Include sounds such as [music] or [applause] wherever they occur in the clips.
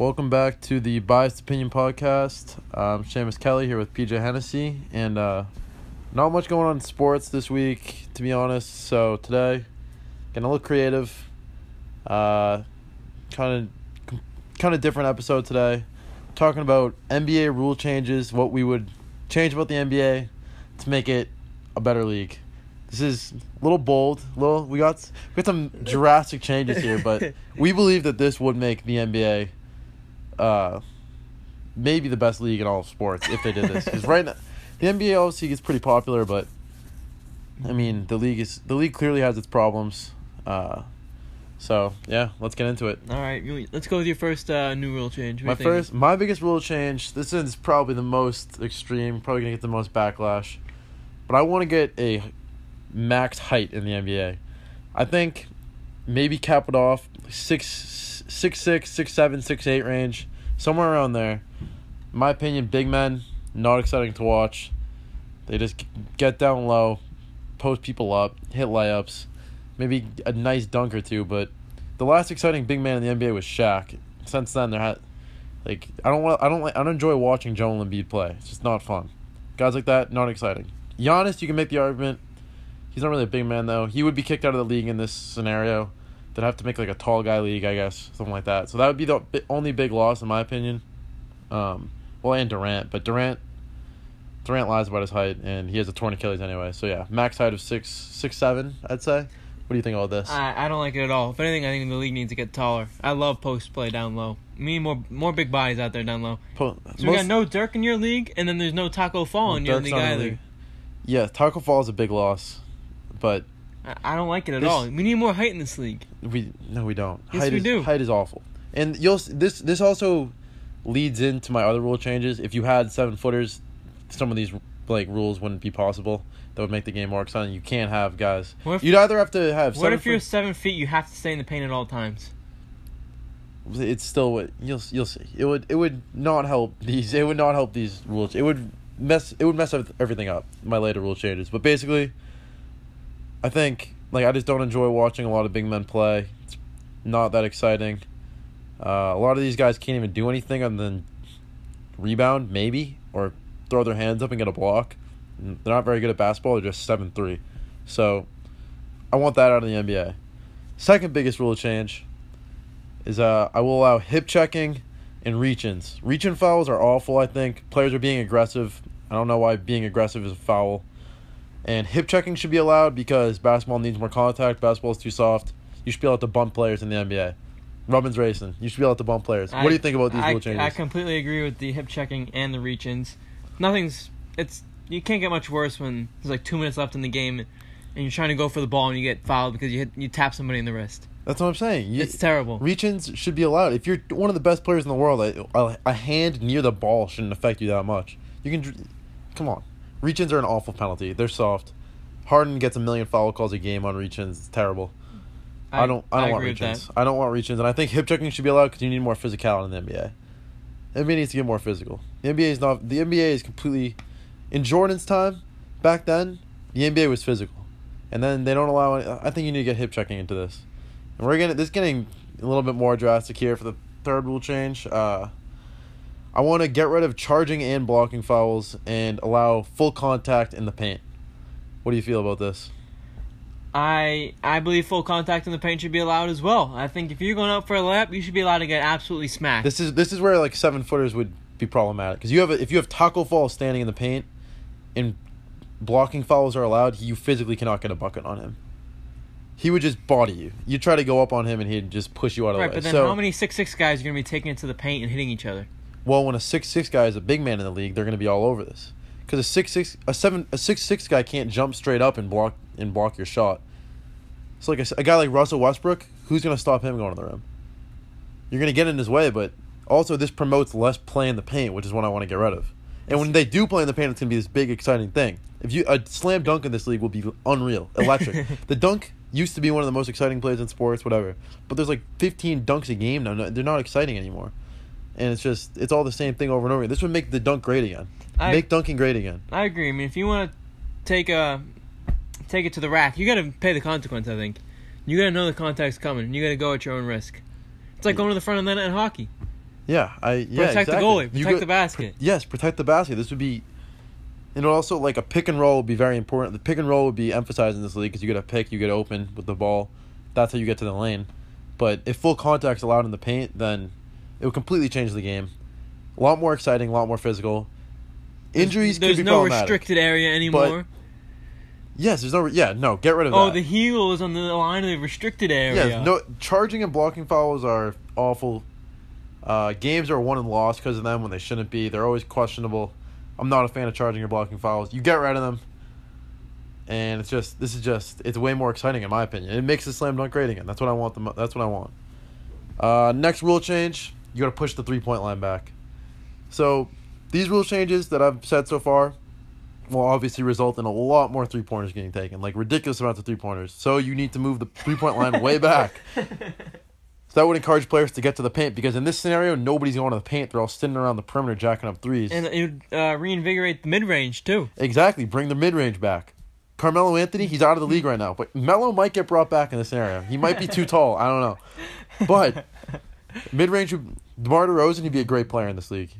Welcome back to the Biased Opinion Podcast. I'm Seamus Kelly here with PJ Hennessy, and uh, not much going on in sports this week, to be honest. So today, getting a little creative. Uh, kind of, kind of different episode today. Talking about NBA rule changes, what we would change about the NBA to make it a better league. This is a little bold. Little we got we got some drastic changes here, but [laughs] we believe that this would make the NBA uh, maybe the best league in all of sports if they did this. Because right now, the NBA obviously gets pretty popular, but I mean the league is the league clearly has its problems. Uh, so yeah, let's get into it. All right, let's go with your first uh, new rule change. What My do you think? first, my biggest rule change. This is probably the most extreme. Probably gonna get the most backlash, but I want to get a max height in the NBA. I think maybe cap it off six, six, six, six, seven, six, eight range, somewhere around there. In my opinion, big men not exciting to watch. They just get down low, post people up, hit layups, maybe a nice dunk or two. But the last exciting big man in the NBA was Shaq. Since then, there had like I don't want I don't like I don't enjoy watching Joel Embiid play. It's just not fun. Guys like that, not exciting. Giannis, you can make the argument. He's not really a big man though. He would be kicked out of the league in this scenario. They'd have to make like a tall guy league, I guess, something like that. So that would be the only big loss in my opinion. Um, well, and Durant, but Durant, Durant lies about his height, and he has a torn Achilles anyway. So yeah, max height of six, six seven, I'd say. What do you think about this? I, I don't like it at all. If anything, I think the league needs to get taller. I love post play down low. Me more more big bodies out there down low. Po- So we got no Dirk in your league, and then there's no Taco Fall in your league not in the either. league. Yeah, Taco Fall is a big loss, but I, don't like it at This- all. We need more height in this league. We no, we don't. Yes, height we is, do. Height is awful, and you'll this this also leads into my other rule changes. If you had seven footers, some of these like rules wouldn't be possible. That would make the game more exciting. You can't have guys. If- You'd either have to have. What if you're foot- seven feet? You have to stay in the paint at all times. It's still what you'll you'll see. It would it would not help these. It would not help these rules. It would mess. It would mess up everything up. My later rule changes, but basically, I think like I just don't enjoy watching a lot of big men play. It's not that exciting. Uh, a lot of these guys can't even do anything other than rebound, maybe, or throw their hands up and get a block. They're not very good at basketball. They're just seven three. So, I want that out of the NBA. Second biggest rule change is uh I will allow hip checking and reach-ins. Reach-in fouls are awful. I think players are being aggressive. I don't know why being aggressive is a foul. And hip checking should be allowed because basketball needs more contact. Basketball is too soft. You should be able to bump players in the NBA. Robin's racing. You should be able to bump players. what do you think about these I, rule changes? I completely agree with the hip checking and the reach-ins. Nothing's. It's you can't get much worse when there's like two minutes left in the game, and you're trying to go for the ball and you get fouled because you hit you tap somebody in the wrist. That's what I'm saying. You, It's terrible. Reach-ins should be allowed. If you're one of the best players in the world, a, a hand near the ball shouldn't affect you that much. You can, come on. Reach-ins are an awful penalty. They're soft. Harden gets a million foul calls a game on reach-ins. It's terrible. I, don't. I don't want agree reach-ins. I don't want reach-ins, and I think hip checking should be allowed because you need more physicality in the NBA. The NBA needs to get more physical. The NBA is not. The NBA is completely. In Jordan's time, back then, the NBA was physical, and then they don't allow. Any, I think you need to get hip checking into this, and we're getting this is getting a little bit more drastic here for the third rule change. Uh, I want to get rid of charging and blocking fouls and allow full contact in the paint. What do you feel about this? I I believe full contact in the paint should be allowed as well. I think if you're going up for a layup, you should be allowed to get absolutely smacked. This is this is where like seven footers would be problematic because you have a, if you have taco fall standing in the paint, and blocking fouls are allowed, you physically cannot get a bucket on him. He would just body you. You try to go up on him and he'd just push you out of right, the way. but then so, how many six six guys are going to be taking it to the paint and hitting each other? Well, when a six six guy is a big man in the league, they're going to be all over this because a six six a seven a six six guy can't jump straight up and block and block your shot. So like a guy like Russell Westbrook, who's going to stop him going to the rim? You're going to get in his way, but also this promotes less play in the paint, which is what I want to get rid of. And when they do play in the paint, it's going to be this big exciting thing. If you a slam dunk in this league will be unreal, electric. [laughs] the dunk used to be one of the most exciting plays in sports, whatever. But there's like 15 dunks a game now. They're not exciting anymore. And it's just it's all the same thing over and over. Again. This would make the dunk great again. I- make dunking great again. I agree. I mean, if you want to take a take it to the rack, you got to pay the consequence. I think you got to know the contact's coming. and You got to go at your own risk. It's like going to the front of the net in hockey. Yeah, I yeah protect exactly. the goalie, You protect go- the basket. Yes, protect the basket. This would be, and also like a pick and roll would be very important. The pick and roll would be emphasized in this league because you get a pick, you get open with the ball. That's how you get to the lane. But if full contact's allowed in the paint, then it would completely change the game. A lot more exciting, a lot more physical. Injuries There's could be no restricted area anymore. Yes, there's no. re- Yeah, no, get rid of oh, that. Oh, the heel is on the line of the restricted area. Yeah, no charging and blocking fouls are awful. Uh, games are won and lost because of them when they shouldn't be. They're always questionable. I'm not a fan of charging or blocking fouls. You get rid of them, and it's just this is just it's way more exciting in my opinion. It makes the slam dunk great again. That's what I want. The that's what I want. Uh, next rule change: you got to push the three point line back. So these rule changes that I've said so far will obviously result in a lot more three pointers getting taken, like ridiculous amounts of three pointers. So you need to move the three point line way [laughs] back. So that would encourage players to get to the paint because in this scenario, nobody's going to the paint. They're all sitting around the perimeter jacking up threes. and it would uh, reinvigorate the mid range too. exactly. Bring the mid range back. Carmelo Anthony, he's out of the league right now, but Melo might get brought back in this scenario. He might be too tall. I don't know. But mid range, DeMar DeRozan, he'd be a great player in this league.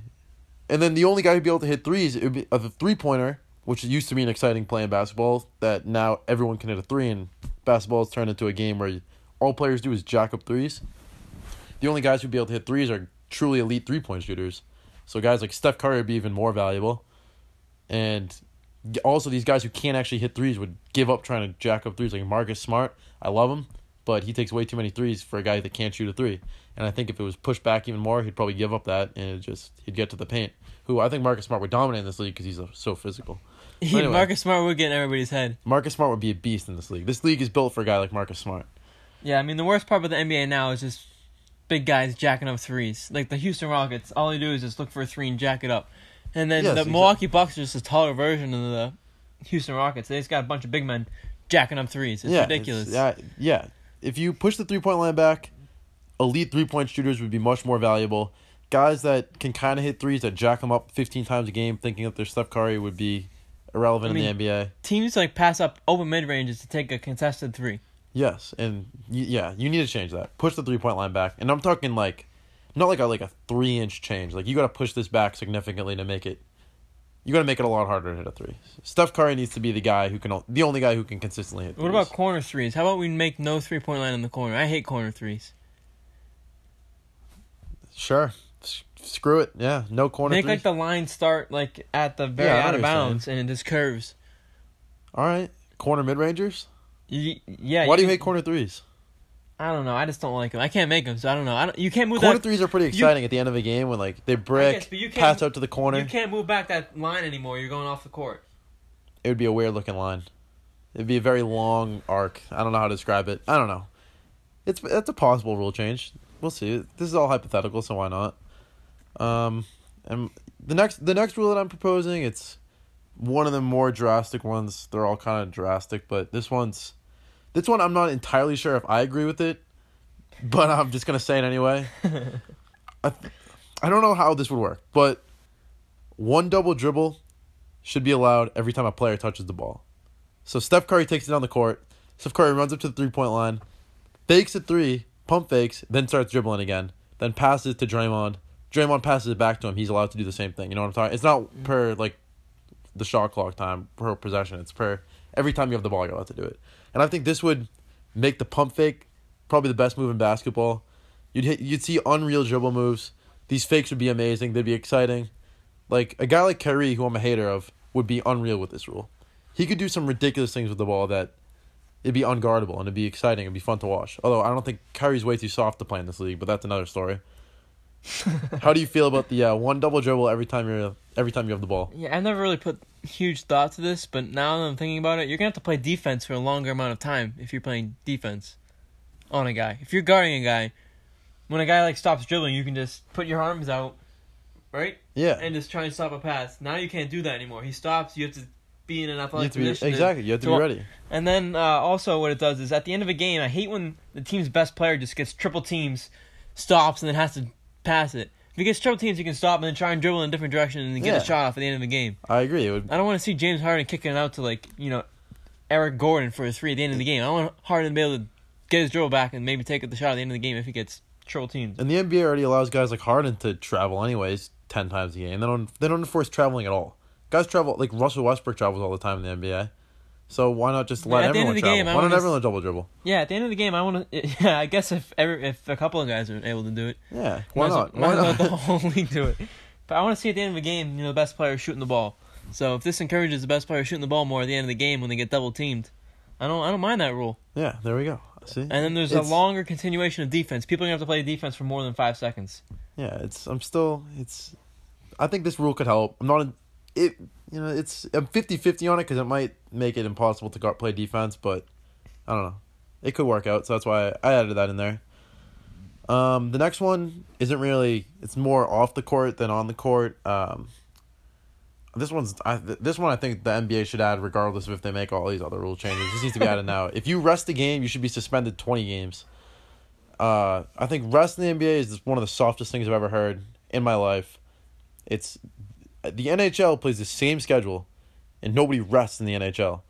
And then the only guy who'd be able to hit threes, it would be a three pointer, which used to be an exciting play in basketball, that now everyone can hit a three, and basketball has turned into a game where all players do is jack up threes. The only guys who'd be able to hit threes are truly elite three point shooters. So guys like Steph Curry would be even more valuable. And also these guys who can't actually hit threes would give up trying to jack up threes. Like Marcus Smart, I love him, but he takes way too many threes for a guy that can't shoot a three. And I think if it was pushed back even more, he'd probably give up that and it just he'd get to the paint. Who I think Marcus Smart would dominate in this league because he's so physical. [laughs] Yeah, Anyway. Marcus Smart would get in everybody's head. Marcus Smart would be a beast in this league. This league is built for a guy like Marcus Smart. Yeah, I mean the worst part about the NBA now is just big guys jacking up threes. Like the Houston Rockets, all they do is just look for a three and jack it up. And then Yes, the exact- Milwaukee Bucks are just a taller version of the Houston Rockets. They just got a bunch of big men jacking up threes. It's yeah, ridiculous. yeah, yeah. If you push the three point line back, elite three point shooters would be much more valuable. Guys that can kind of hit threes that jack them up 15 times a game, thinking that they're Steph Curry would be irrelevant I in the NBA. Teams like pass up open mid ranges to take a contested three. Yes, and y- yeah, you need to change that. Push the three point line back, and I'm talking like, not like a like a three inch change. Like you got to push this back significantly to make it. You got to make it a lot harder to hit a three. Steph Curry needs to be the guy who can, the only guy who can consistently hit. What about corner threes? How about we make no three point line in the corner? I hate corner threes. Sure, S- screw it. Yeah, no corner. Make threes. like the line start like at the very Yeah, out of bounds and it just curves. All right, corner mid rangers. You, yeah. Why do you hate corner threes? I don't know. I just don't like them. I can't make them, so I don't know. I don't, you can't move Corner that. threes are pretty exciting at the end of a game when like they brick, guess, you pass out to the corner. You can't move back that line anymore. You're going off the court. It would be a weird looking line. It'd be a very long arc. I don't know how to describe it. I don't know. It's that's a possible rule change. We'll see. This is all hypothetical, so why not? Um, and the next the next rule that I'm proposing, it's one of the more drastic ones. They're all kind of drastic, but this one's this one I'm not entirely sure if I agree with it, but I'm just gonna say it anyway. [laughs] I, th- I don't know how this would work, but one double dribble should be allowed every time a player touches the ball. So Steph Curry takes it down the court. Steph Curry runs up to the three point line, fakes a three, pump fakes, then starts dribbling again. Then passes to Draymond. Draymond passes it back to him. He's allowed to do the same thing. You know what I'm talking? It's not mm. per like the shot clock time per possession. It's per every time you have the ball, you're allowed to do it. And I think this would make the pump fake probably the best move in basketball. You'd hit, you'd see unreal dribble moves. These fakes would be amazing. They'd be exciting. Like a guy like Kyrie, who I'm a hater of, would be unreal with this rule. He could do some ridiculous things with the ball that it'd be unguardable and it'd be exciting. It'd be fun to watch. Although I don't think Kyrie's way too soft to play in this league, but that's another story. [laughs] How do you feel about the uh, one double dribble every time you're every time you have the ball? Yeah, I've never really put huge thought to this, but now that I'm thinking about it, you're gonna have to play defense for a longer amount of time if you're playing defense on a guy. If you're guarding a guy, when a guy like stops dribbling, you can just put your arms out, right, Yeah, and just try and stop a pass. Now you can't do that anymore. He stops. You have to be in an you athletic to be, exactly. You have to so- be ready. And then uh, also what it does is at the end of a game, I hate when the team's best player just gets triple teams, stops, and then has to pass it. If he gets triple teams, you can stop and then try and dribble in a different direction and then get Yeah. a shot off at the end of the game. I agree. Would. I don't want to see James Harden kicking it out to like you know Eric Gordon for a three at the end of the game. I want Harden to be able to get his dribble back and maybe take the shot at the end of the game if he gets triple teams. And the NBA already allows guys like Harden to travel anyways, ten times a game. They don't they don't enforce traveling at all. Guys travel like Russell Westbrook travels all the time in the NBA. So why not just let end everyone travel? game, why not everyone double dribble? Yeah, at the end of the game, I want to. [laughs] Yeah, I guess if every, if a couple of guys are able to do it, Yeah, why well- not? Why as well let the whole [laughs] league do it. But I want to see at the end of the game, you know, the best player shooting the ball. So if this encourages the best player shooting the ball more at the end of the game when they get double teamed, I don't I don't mind that rule. yeah, there we go. See, And then there's It's- a longer continuation of defense. People are gonna have to play defense for more than five seconds. yeah, it's I'm still it's. I think this rule could help. I'm not. It you know it's I'm 50-50 on it because it might make it impossible to play defense, but I don't know. It could work out, so that's why I added that in there. Um, the next one isn't really. It's more off the court than on the court. Um, this one's. I, th- this one I think the NBA should add, regardless of if they make all these other rule changes. This needs to be added now. If you rest a game, you should be suspended twenty games. Uh, I think rest in the NBA is one of the softest things I've ever heard in my life. It's the NHL plays the same schedule, and nobody rests in the NHL.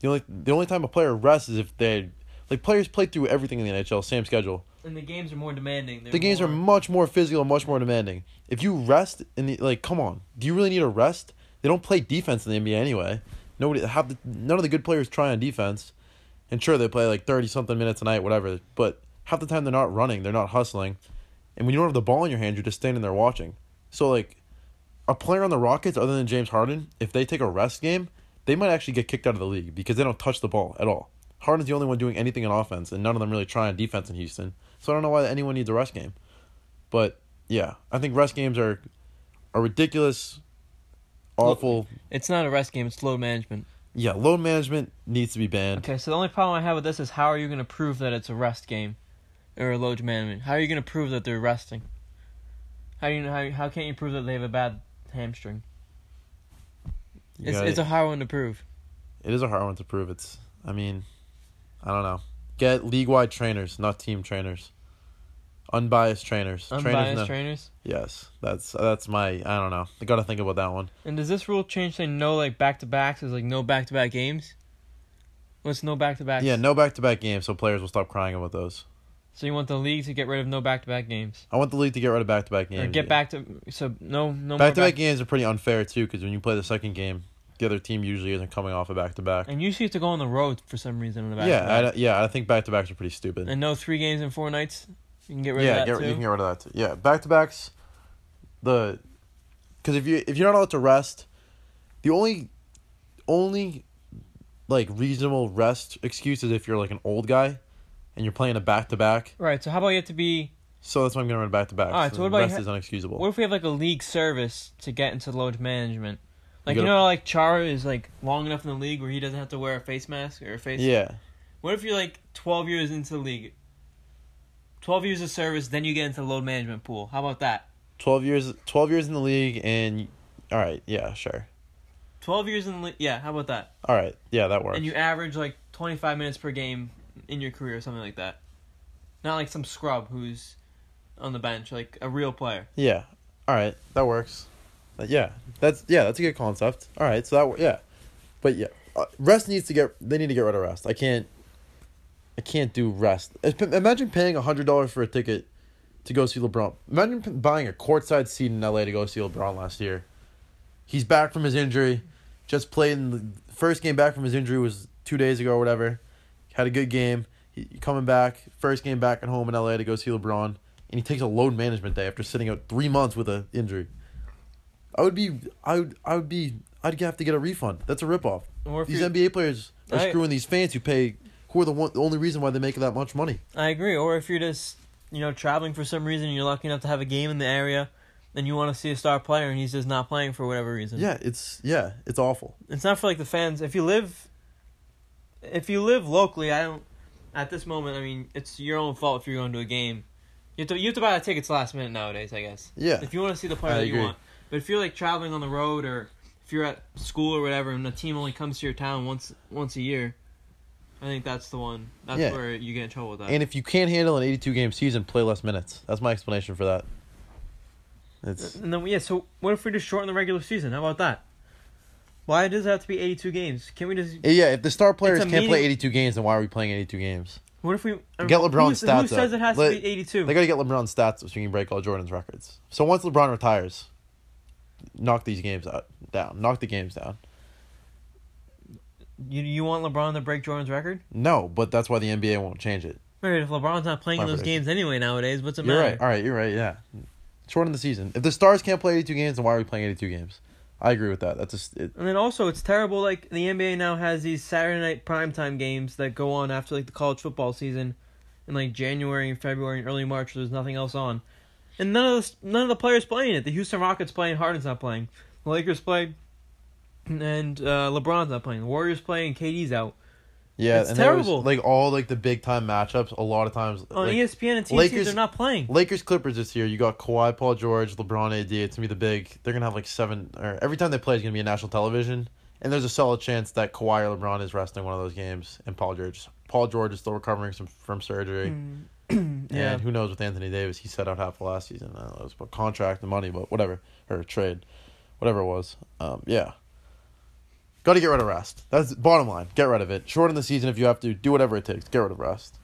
The only the only time a player rests is if they like players play through everything in the NHL, same schedule. And the games are more demanding. They're The games are much more physical, and much more demanding. If you rest in the like, come on, do you really need a rest? They don't play defense in the NBA anyway. Nobody have the, none of the good players try on defense, and sure they play like thirty something minutes a night, whatever. But half the time they're not running, they're not hustling, and when you don't have the ball in your hand, you're just standing there watching. So like, a player on the Rockets other than James Harden, if they take a rest game, they might actually get kicked out of the league because they don't touch the ball at all. Harden's the only one doing anything in offense, and none of them really try on defense in Houston. So I don't know why anyone needs a rest game. But yeah, I think rest games are are ridiculous, awful. It's not a rest game. It's load management. Yeah, load management needs to be banned. Okay, so the only problem I have with this is how are you gonna prove that it's a rest game, or a load management? How are you gonna prove that they're resting? How do you know how how can't you prove that they have a bad hamstring? You It's gotta- it's a hard one to prove. it is a hard one to prove. It's I mean, I don't know. Get league wide trainers, not team trainers. Unbiased trainers. Unbiased trainers know- trainers. Yes, that's that's my. I don't know. I got to think about that one. And does this rule change say no like back to backs? Is like no back to back games? What's no back to back? Yeah, no back to back games, so players will stop crying about those. So you want the league to get rid of no back to back games, I want the league to get rid of back to back games. or get back to so no no back to back games are pretty unfair too, because when you play the second game, the other team usually isn't coming off a back to back. And you used to go on the road for some reason on the back. Yeah, I, yeah, I think back to backs are pretty stupid. and no three games in four nights. You can get rid yeah, of that get, too. you can get rid of that too. Yeah, back to backs. The, because if you if you're not allowed to rest, the only, only, like reasonable rest excuse is if you're like an old guy, and you're playing a back to back. Right. So how about you have to be? So that's why I'm gonna run back to back. Alright, so what about you rest ha- is unexcusable. What if we have like a league service to get into load management? Like You you, gotta- know, like Chara is like long enough in the league where he doesn't have to wear a face mask or a face. yeah, What if you're like twelve years into the league? Twelve years of service, then you get into the load management pool. How about that? twelve years, twelve years in the league, and all right, yeah, sure, Twelve years in the league. Yeah. How about that? all right, yeah, that works. And you average like twenty five minutes per game in your career, or something like that. Not like some scrub who's on the bench, like a real player. Yeah. All right, that works. Uh, yeah, that's yeah, that's a good concept. All right, so that yeah, but yeah, uh, rest needs to get. They need to get rid of rest. I can't. I can't do rest. Imagine paying hundred dollars for a ticket to go see LeBron. Imagine buying a courtside seat in LA to go see LeBron last year. He's back from his injury. Just played in the first game back from his injury was two days ago or whatever. Had a good game. He coming back first game back at home in LA to go see LeBron, and he takes a load management day after sitting out three months with an injury. I would be, I would, I would be, I'd have to get a refund. That's a ripoff. Or These NBA players are I- screwing these fans who pay, who are the one, the only reason why they make that much money. I agree. Or if you're just, you know, traveling for some reason, and you're lucky enough to have a game in the area, and you want to see a star player, and he's just not playing for whatever reason. Yeah, it's yeah, it's awful. It's not for like the fans. If you live, if you live locally, I don't. At this moment, I mean, it's your own fault if you're going to a game. You have to you have to buy the tickets last minute nowadays. I guess. Yeah, If you want to see the player I that you want, but if you're like traveling on the road or if you're at school or whatever, and the team only comes to your town once once a year, I think that's the one. That's Yeah. where you get in trouble with that. and if you can't handle an eighty-two game season, play less minutes. That's my explanation for that. It's And then yeah, so what if we just shorten the regular season? How about that? Why does it have to be eighty two games? Can we just yeah. If the star players can't play eighty-two games, then why are we playing eighty-two games? What if we Get LeBron's who, stats Who says up. it has Let- to be 82? They got to get LeBron stats so you can break all Jordan's records. So once LeBron retires, knock these games out down. Knock the games down. You you want LeBron to break Jordan's record? No, but that's why the NBA won't change it. Right. If LeBron's not playing My those prediction. games anyway nowadays, what's it You're matter? right. All right, you're right. Yeah, shorten the season. If the Stars can't play 82 games, then why are we playing 82 games? I agree with that. That's just it. And then also, it's terrible. Like the NBA now has these Saturday night primetime games that go on after like the college football season, in like January and February and early March. There's nothing else on, and none of the, none of the players playing it. The Houston Rockets playing, Harden's not playing. The Lakers play, and uh, LeBron's not playing. The Warriors play, and KD's out. Yeah, It's and there was, terrible. like all like the big time matchups. A lot of times, On like, ESPN and TNT, Lakers- they're not playing. Lakers Clippers this year. You got Kawhi, Paul George, LeBron, AD. It's gonna be the big. They're gonna have like seven. Or every time they play, it's gonna be a national television. And there's a solid chance that Kawhi or LeBron is resting one of those games, and Paul George. Paul George is still recovering some from surgery. Mm. [clears throat] yeah. And who knows with Anthony Davis? He set out half the last season. I don't know, it was about contract and money, but whatever. Or trade. Whatever it was. Um, yeah. Got to get rid of rest. That's bottom line. Get rid of it. Shorten the season if you have to. Do whatever it takes. Get rid of rest.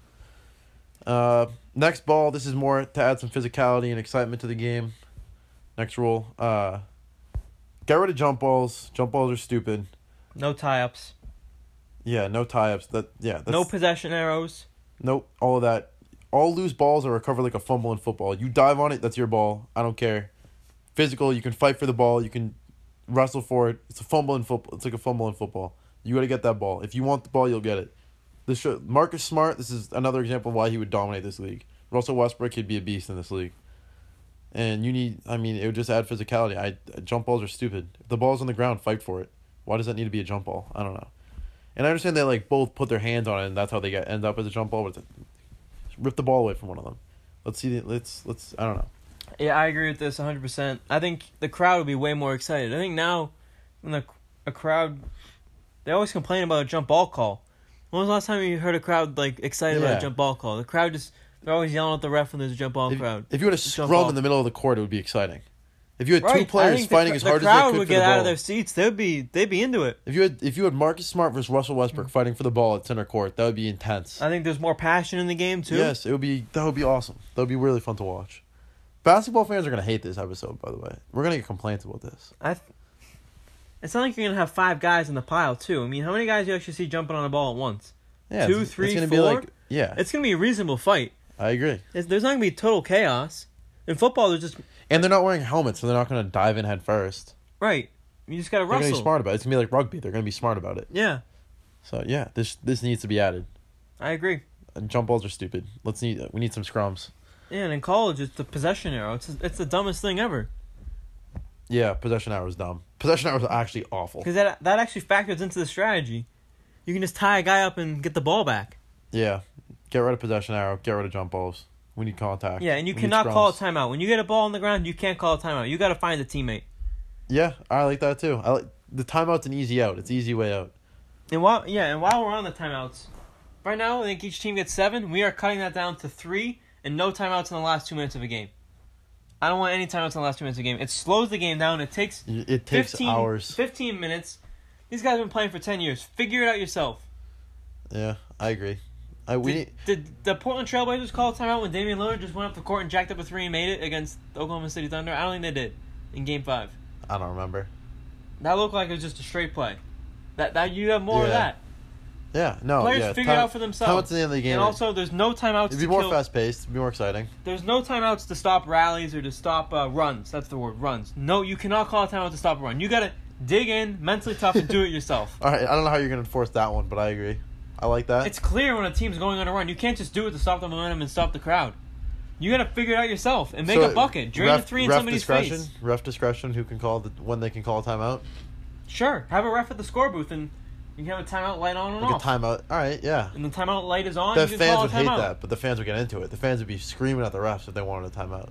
Uh, next ball. This is more to add some physicality and excitement to the game. Next rule. Uh, get rid of jump balls. Jump balls are stupid. No tie ups. Yeah, no tie ups. That yeah. No possession arrows. Nope, all of that. All loose balls are recovered like a fumble in football. You dive on it, that's your ball. I don't care. Physical, you can fight for the ball. You can wrestle for it. It's a fumble in football. It's like a fumble in football. You got to get that ball. If you want the ball, you'll get it. This show, Marcus Smart. This is another example of why he would dominate this league. Russell Westbrook could be a beast in this league. And you need. I mean, it would just add physicality. I jump balls are stupid. If the ball's on the ground, fight for it. Why does that need to be a jump ball? I don't know. And I understand they like both put their hands on it, and that's how they get end up as a jump ball. But rip the ball away from one of them. Let's see. The, let's let's. I don't know. Yeah, I agree with this 100%. I think the crowd would be way more excited. I think now, when the, a crowd, they always complain about a jump ball call. When was the last time you heard a crowd like excited about a jump ball call? The crowd just they're always yelling at the ref when there's a jump ball If, crowd. if you had a scrum in the middle of the court, it would be exciting. If you had Right, two players the fighting as hard as they could the crowd would get out of their seats. They'd be they'd be into it. If you had if you had Marcus Smart versus Russell Westbrook hmm. fighting for the ball at center court, that would be intense. I think there's more passion in the game too. Yes, it would be. That would be awesome. That would be really fun to watch. Basketball fans are gonna hate this episode. By the way, we're gonna get complaints about this. I. Th- it's not like you're gonna have five guys in the pile too. I mean, how many guys do you actually see jumping on a ball at once? Yeah, Two, it's, three, it's gonna be four? like yeah. It's gonna be a reasonable fight. I agree. It's, there's not gonna be total chaos. In football, there's just And they're not wearing helmets, so they're not gonna dive in head first. right. You just gotta They're gonna be smart about it. It's gonna be like rugby. They're gonna be smart about it. Yeah, So yeah, this this needs to be added. I agree. And jump balls are stupid. Let's need we need some scrums. Yeah, and in college, it's the possession arrow. It's it's the dumbest thing ever Yeah, possession arrow is dumb. Possession arrow is actually awful. because that that actually factors into the strategy. You can just tie a guy up and get the ball back. Yeah, get rid of possession arrow. Get rid of jump balls. We need contact. Yeah, and you We cannot call a timeout when you get a ball on the ground. You can't call a timeout. You got to find a teammate. Yeah, I like that too. I like the timeout's an easy out. It's easy way out. And while yeah, and while we're on the timeouts, right now I think each team gets seven. We are cutting that down to three and no timeouts in the last two minutes of a game. I don't want any timeouts in the last two minutes of a game. It slows the game down. It takes It takes 15, hours. 15 minutes. These guys have been playing for 10 years. Figure it out yourself. Yeah, I agree. I we Did, did the Portland Trailblazers call a timeout when Damian Lillard just went up the court and jacked up a three and made it against the Oklahoma City Thunder? I don't think they did in game five. I don't remember. That looked like it was just a straight play. That, that You have more of that. Yeah, no. Players yeah, figure it out for themselves. Timeouts at the end of the game. And also, there's no timeouts it'd to be more kill. fast paced. It'd be more exciting. There's no timeouts to stop rallies or to stop uh, runs. That's the word, runs. No, you cannot call a timeout to stop a run. You gotta dig in, mentally tough, and do it yourself. [laughs] All right, I don't know how you're gonna enforce that one, but I agree. I like that. It's clear when a team's going on a run. You can't just do it to stop the momentum and stop the crowd. You gotta figure it out yourself and make So, a bucket. Drain ref, the three in somebody's discretion. face. Ref discretion. Who can call the when they can call a timeout? Sure, have a ref at the score booth and you can have a timeout light on and Like off. a timeout. All right, yeah. and the timeout light is on. The fans would hate that, but the fans would get into it. The fans would be screaming at the refs if they wanted a timeout.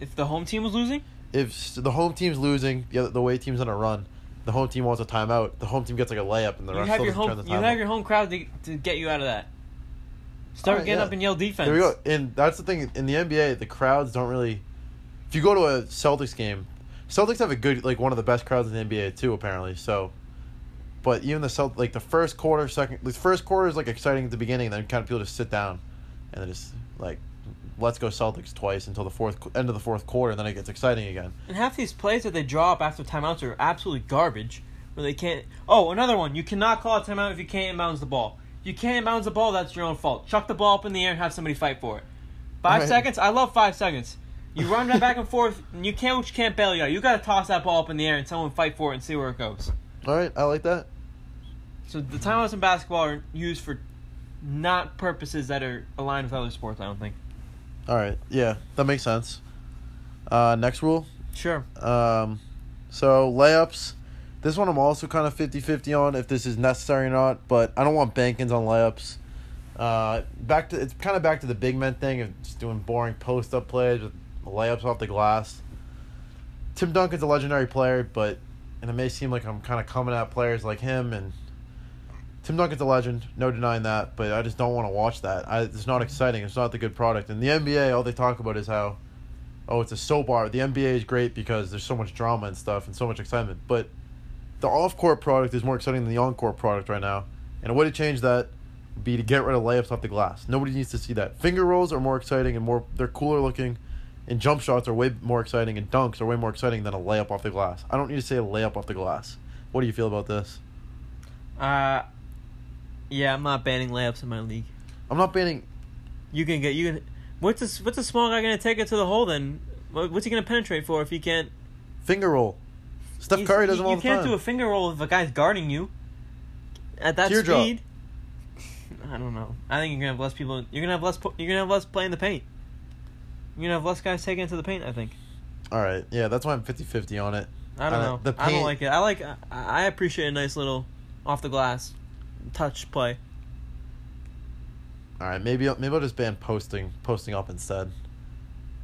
If the home team was losing, If the home team's losing, the other, the way team's on a run, the home team wants a timeout. The home team gets like a layup, and the you ref have still home. turn the You have your home crowd to, to get you out of that. Start Alright, getting yeah. up and yell defense. There we go. And that's the thing in the NBA, the crowds don't really. If you go to a Celtics game, Celtics have a good like one of the best crowds in the NBA too. Apparently, so But even the Celt like the first quarter, second the first quarter is like exciting at the beginning, then kind of people just sit down, and then just like, let's go Celtics twice until the fourth end of the fourth quarter, and then it gets exciting again. And half these plays that they draw up after timeouts are absolutely garbage. Where they can't. Oh, another one. You cannot call a timeout if you can't inbounds the ball. You can't inbounds the ball. That's your own fault. Chuck the ball up in the air and have somebody fight for it. Five Right. seconds. I love five seconds. You run that back and forth, and [laughs] you can't. You can't bail you out. You got to toss that ball up in the air and someone fight for it and see where it goes. All right, I like that. So the timeouts in basketball are used for not purposes that are aligned with other sports. I don't think. All right, yeah, that makes sense. Uh, next rule. Sure. Um, so layups. This one I'm also kind of 50-50 on if this is necessary or not, but I don't want Bankins on layups. Uh, back to it's kind of back to the big men thing of just doing boring post up plays with layups off the glass. Tim Duncan's a legendary player, but and it may seem like I'm kind of coming at players like him and Tim Duncan's a legend, no denying that, but I just don't want to watch that. I, it's not exciting. It's not the good product. And the NBA, all they talk about is how, oh, it's a soap opera. The NBA is great because there's so much drama and stuff and so much excitement. But the off-court product is more exciting than the on-court product right now. And a way to change that would be to get rid of layups off the glass. Nobody needs to see that. Finger rolls are more exciting and more. They're cooler looking, and jump shots are way more exciting, and dunks are way more exciting than a layup off the glass. I don't need to say a layup off the glass. What do you feel about this? Uh, yeah, I'm not banning layups in my league. I'm not banning You can get you can. What's this? what's a small guy gonna take it to the hole then? What's he gonna penetrate for if he can't? finger roll. Steph he's- Curry does you, them all you can't time. do a finger roll if a guy's guarding you. At that Teardrop. speed. [laughs] I don't know. I think you're gonna have less people. You're gonna have less. You're gonna have less play in the paint. You're gonna have less guys taking it to the paint. I think. all right, yeah, that's why I'm 50-50 on it. I don't Uh, know. the paint, I don't like it. I like. I appreciate a nice little off the glass touch play. All right, maybe I'll- maybe I'll just ban posting posting up instead.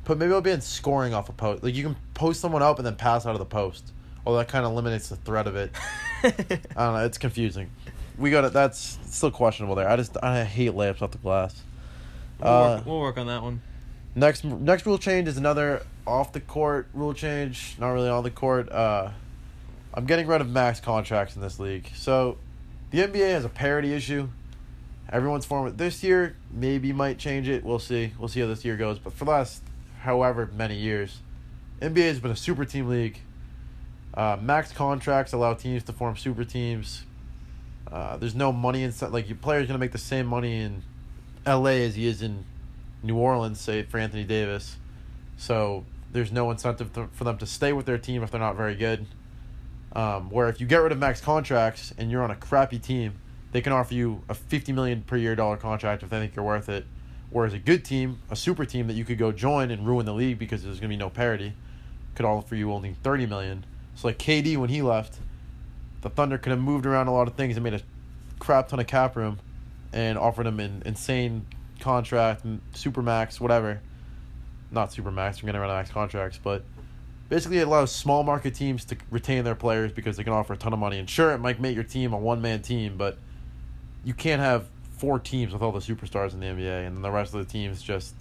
But maybe I'll ban scoring off a post. Like you can post someone up and then pass out of the post. Oh, that kind of eliminates the threat of it. [laughs] I don't know. It's confusing. We got it. That's still questionable there. I just I hate layups off the glass. We'll, Uh, work, we'll work on that one. Next next rule change is another off the court rule change. Not really on the court. Uh, I'm getting rid of max contracts in this league. So, the NBA has a parity issue. Everyone's form this year maybe might change it. We'll see. We'll see how this year goes. But for the last however many years, NBA has been a super team league. Uh, max contracts allow teams to form super teams. Uh, there's no money inside. Like your player's gonna make the same money in L.A. as he is in New Orleans, say for Anthony Davis. So there's no incentive to, for them to stay with their team if they're not very good. Um, where if you get rid of max contracts and you're on a crappy team, they can offer you a fifty million per year dollar contract if they think you're worth it. Whereas a good team, a super team that you could go join and ruin the league because there's gonna be no parity, could offer you only thirty million. So like KD when he left, the Thunder could have moved around a lot of things and made a crap ton of cap room, and offered him an insane contract, super max, whatever. Not super max. We're getting around max contracts, but basically it allows small market teams to retain their players because they can offer a ton of money. And sure, it might make your team a one man team, but you can't have four teams with all the superstars in the NBA, and then the rest of the teams just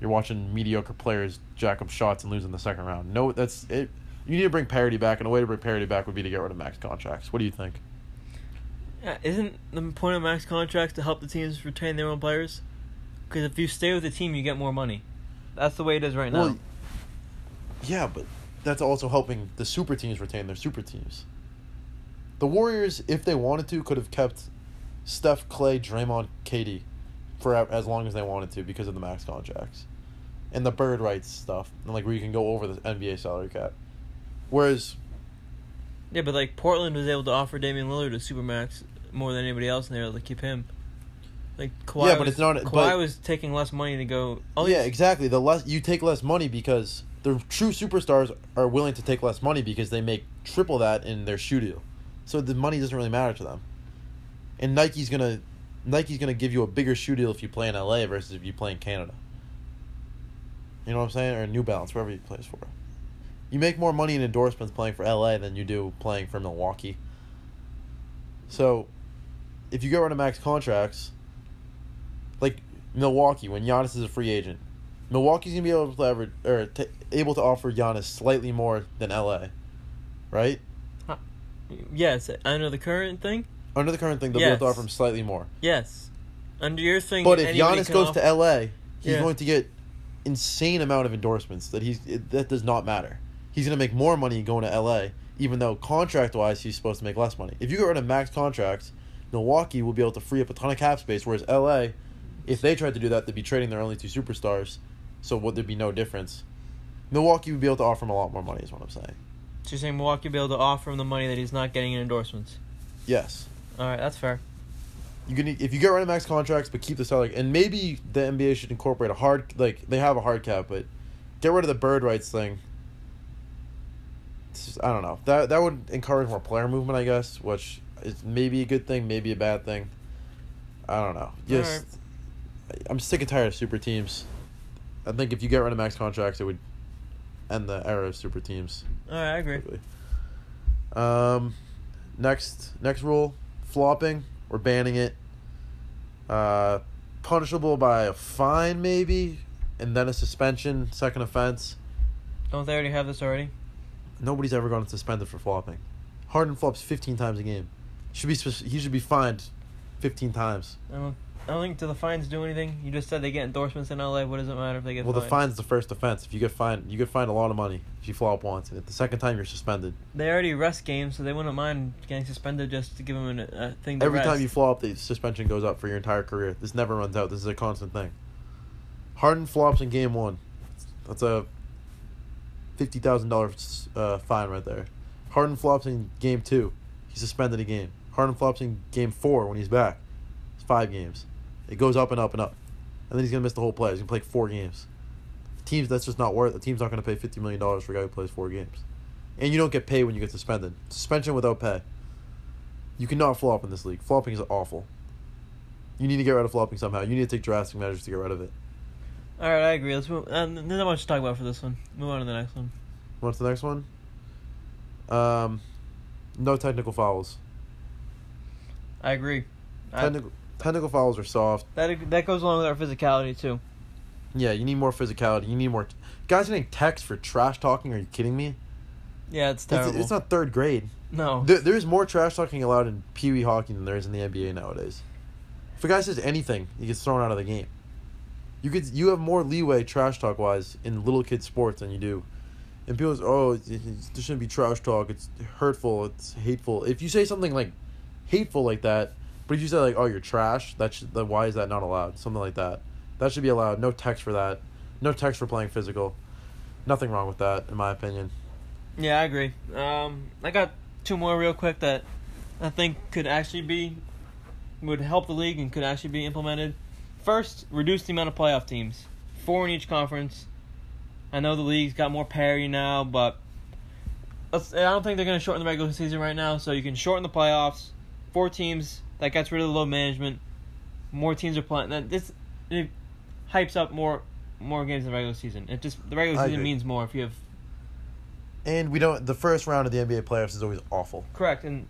you're watching mediocre players jack up shots and lose in the second round. No, that's it. You need to bring parity back, and a way to bring parity back would be to get rid of max contracts. What do you think? Yeah, isn't the point of max contracts to help the teams retain their own players? Because if you stay with the team, you get more money. That's the way it is right now. Yeah, but that's also helping the super teams retain their super teams. The Warriors, if they wanted to, could have kept Steph, Clay, Draymond, KD for as long as they wanted to because of the max contracts and the bird rights stuff, and like where you can go over the NBA salary cap. Whereas, yeah, but like Portland was able to offer Damian Lillard a supermax more than anybody else, and they were able to keep him. Like Kawhi, Yeah, but was, it's not- Kawhi but- was taking less money to go. All yeah, exactly. The less you take less money because the true superstars are willing to take less money because they make triple that in their shoe deal. So the money doesn't really matter to them. And Nike's gonna Nike's gonna give you a bigger shoe deal if you play in LA versus if you play in Canada. You know what I'm saying? Or New Balance, wherever he plays for. You make more money in endorsements playing for LA than you do playing for Milwaukee. So, if you get rid of max contracts, like Milwaukee, when Giannis is a free agent, Milwaukee's gonna be able to leverage or t- able to offer Giannis slightly more than LA, right? Yes, under the current thing. Under the current thing, they'll be able to offer him slightly more. Yes, under your thing. But if Giannis goes offer- to LA, he's Yeah. going to get insane amount of endorsements that he's it, that does not matter. He's going to make more money going to LA, even though contract wise he's supposed to make less money. If you get rid of max contracts, Milwaukee will be able to free up a ton of cap space. Whereas LA, if they tried to do that, they'd be trading their only two superstars, so would there be no difference? Milwaukee would be able to offer him a lot more money. Is what I'm saying. So you're saying Milwaukee would be able to offer him the money that he's not getting in endorsements. Yes. All right, that's fair. You can if you get rid of max contracts, but keep the salary, and maybe the NBA should incorporate a hard like they have a hard cap, but get rid of the bird rights thing. Just- I don't know that that would encourage more player movement, I guess, which is maybe a good thing, maybe a bad thing. I don't know. Just I'm sick and tired of super teams. I think if you get rid of max contracts, it would end the era of super teams. All right, I agree. Quickly. Um, next next rule, flopping. We're banning it. Uh, punishable by a fine maybe, and then a suspension, second offense. Don't they already have this already? Nobody's ever gotten suspended for flopping. Harden flops fifteen times a game. Should be he should be fined fifteen times. I don't. I don't think do the fines do anything. You just said they get endorsements in LA. What does it matter if they get? Fined? Well, the fined? fine's the first offense. If you get fined, you get fined a lot of money if you flop once, and the second time you're suspended. They already rest games, so they wouldn't mind getting suspended just to give them a, a thing. To Every rest. time you flop, the suspension goes up for your entire career. This never runs out. This is a constant thing. Harden flops in game one. That's a fifty thousand dollars uh, fine right there. Harden flops in game two. He's suspended a game. Harden flops in game four when he's back. It's five games. It goes up and up and up, and then he's gonna miss the whole play. He's gonna play four games. Teams that's just not worth. The team's not gonna pay fifty million dollars for a guy who plays four games, and you don't get paid when you get suspended. Suspension without pay. You cannot flop in this league. Flopping is awful. You need to get rid of flopping somehow. You need to take drastic measures to get rid of it. All right, I agree. Let's move. Uh, there's not much to talk about for this one. Move on to the next one. What's the next one? Um, no technical fouls. I agree. I, Technical fouls are soft. that that goes along with our physicality too. Yeah, you need more physicality. You need more. Guys getting techs for trash talking. Are you kidding me? Yeah, it's It's, terrible. it's not third grade. no. There, there's more trash talking allowed in Pee Wee hockey than there is in the NBA nowadays. If a guy says anything, he gets thrown out of the game. You could you have more leeway trash talk wise in little kid sports than you do. And people say, oh, it, it, there shouldn't be trash talk. It's hurtful. It's hateful. If you say something like hateful like that, but if you say like, oh, you're trash, that's then why is that not allowed? Something like that. That should be allowed. No techs for that. No techs for playing physical. Nothing wrong with that, in my opinion. Yeah, I agree. Um, I got two more real quick that I think could actually be would help the league and could actually be implemented. First, reduce the amount of playoff teams, four in each conference. I know the league's got more parity now, but I don't think they're going to shorten the regular season right now. So you can shorten the playoffs, four teams. That gets rid of the load management. More teams are playing. That this it hypes up more more games in the regular season. It just the regular I season agree. means more if you have And we don't. The first round of the NBA playoffs is always awful. Correct, and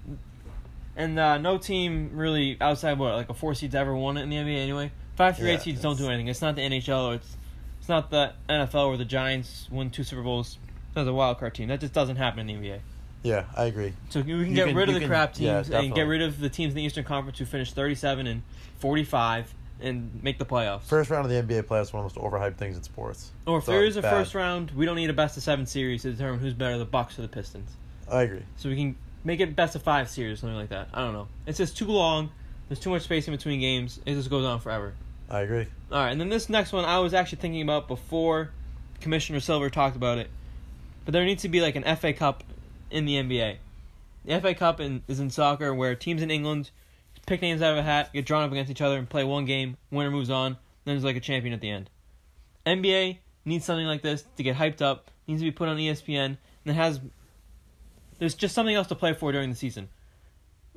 and uh, no team really outside what like a four seeds ever won it in the NBA anyway. Five through Yeah, eight seeds don't do anything. It's not the NHL. Or it's it's not the NFL where the Giants win two Super Bowls as a wild card team. That just doesn't happen in the NBA. Yeah, I agree. So we can You get can- rid of the can- crap yeah, teams and get rid of the teams in the Eastern Conference who finished thirty seven and forty five and make the playoffs. First round of the NBA playoffs is one of the most overhyped things in sports. or if so there it's is a bad. first round, we don't need a best of seven series to determine who's better, the Bucks or the Pistons. I agree. So we can make it best of five series, something like that. I don't know. It's just too long. There's too much space in between games. It just goes on forever. I agree. All right, and then this next one I was actually thinking about before Commissioner Silver talked about it, but there needs to be like an FA Cup in the NBA. The FA Cup in, is in soccer where teams in England pick names out of a hat, get drawn up against each other, and play one game. Winner moves on. Then there's like a champion at the end. NBA needs something like this to get hyped up. Needs to be put on ESPN, and it has. There's just something else to play for during the season.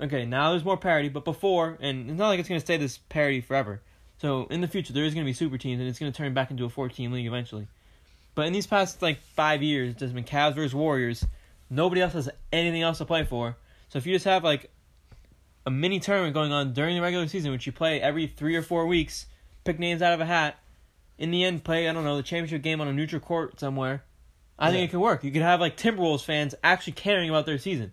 Okay, now there's more parity, but before, and it's not like it's going to stay this parity forever. So in the future, there is going to be super teams, and it's going to turn back into a 14 league eventually. But in these past like five years, there's been Cavs versus Warriors. Nobody else has anything else to play for. So if you just have like a mini tournament going on during the regular season, which you play every three or four weeks, pick names out of a hat, in the end play I don't know the championship game on a neutral court somewhere. I think it could work. You could have like Timberwolves fans actually caring about their season.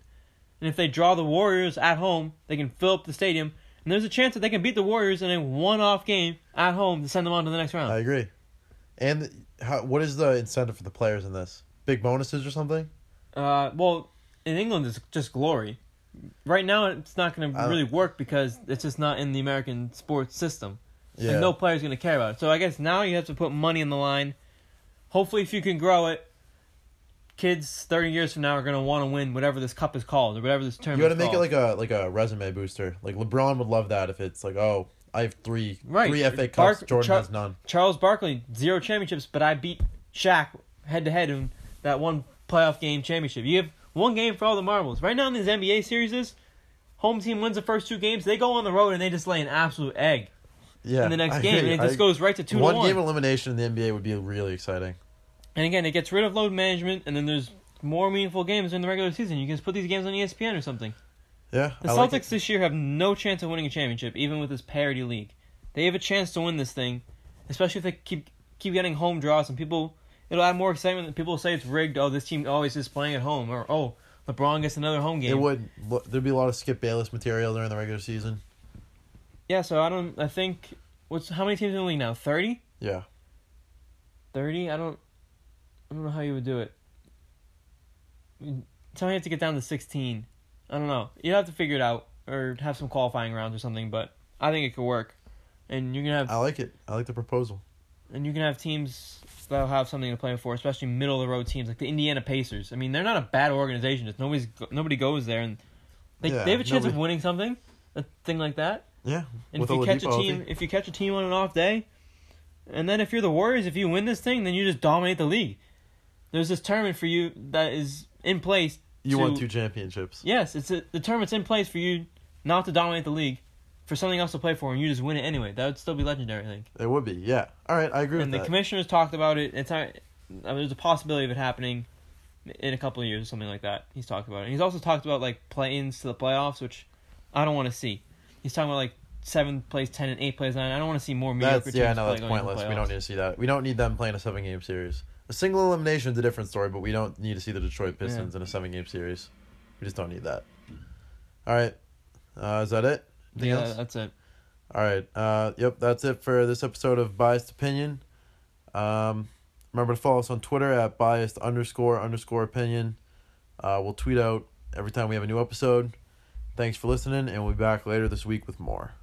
And if they draw the Warriors at home, they can fill up the stadium. And there's a chance that they can beat the Warriors in a one-off game at home to send them on to the next round. I agree. And how, what is the incentive for the players in this? Big bonuses or something? Uh, well, in England it's just glory. Right now, it's not going to really work because it's just not in the American sports system. Yeah. And no player's going to care about it. So I guess now you have to put money in the line. Hopefully, if you can grow it, kids thirty years from now are going to want to win whatever this cup is called or whatever this term. you got to make it like a like a resume booster. Like LeBron would love that if it's like, oh, I have three Right. three FA cups. Bark- Jordan Char- has none. Charles Barkley zero championships, but I beat Shaq head to head in that one playoff game championship. You have one game for all the marbles. Right now in these NBA series, home team wins the first two games. They go on the road and they just lay an absolute egg Yeah. in the next I game, agree. and it just I- goes right to two one to one. game elimination in the NBA would be really exciting. And again, it gets rid of load management, and then there's more meaningful games in the regular season. You can just put these games on ESPN or something. Yeah. The I Celtics like this year have no chance of winning a championship, even with this parity league. They have a chance to win this thing, especially if they keep keep getting home draws and people. It'll add more excitement. People say it's rigged. Oh, this team always is playing at home, or oh, LeBron gets another home game. It would. There'd be a lot of Skip Bayless material during the regular season. Yeah, so I don't. I think what's how many teams in the league now? Thirty. Yeah. Thirty. I don't. I don't know how you would do it. Tell me you have to get down to sixteen. I don't know. You'd have to figure it out or have some qualifying rounds or something. But I think it could work, and you're gonna have I like it. I like the proposal. and you can have teams that'll have something to play for, especially middle of the road teams like the Indiana Pacers. I mean, they're not a bad organization. Just nobody's nobody goes there, and they Yeah, they have a chance of winning something, a thing like that. Yeah. And if you catch a team, if you catch a team on an off day, and then if you're the Warriors, if you win this thing, then you just dominate the league. There's this tournament for you that is in place. you to- won two championships. Yes, it's a, the tournament's in place for you not to dominate the league, for something else to play for, and you just win it anyway. That would still be legendary, I think. It would be. Yeah. All right. I agree and the that. commissioners talked about it. It's not, I mean, there's a possibility of it happening in a couple of years or something like that. He's talked about it. And he's also talked about like play-ins to the playoffs, which I don't want to see. He's talking about like seven plays ten and eight plays nine. I don't want to see more mediocre That's yeah. No, that's pointless. We don't need to see that. We don't need them playing a seven game series. A single elimination is a different story, but we don't need to see the Detroit Pistons in a seven game series. We just don't need that. All right. Uh, is that it? Anything Yeah, else? that's it. All right. Uh, yep, that's it for this episode of Biased Opinion. Um, remember to follow us on Twitter at biased underscore underscore opinion. Uh, we'll tweet out every time we have a new episode. Thanks for listening, and we'll be back later this week with more.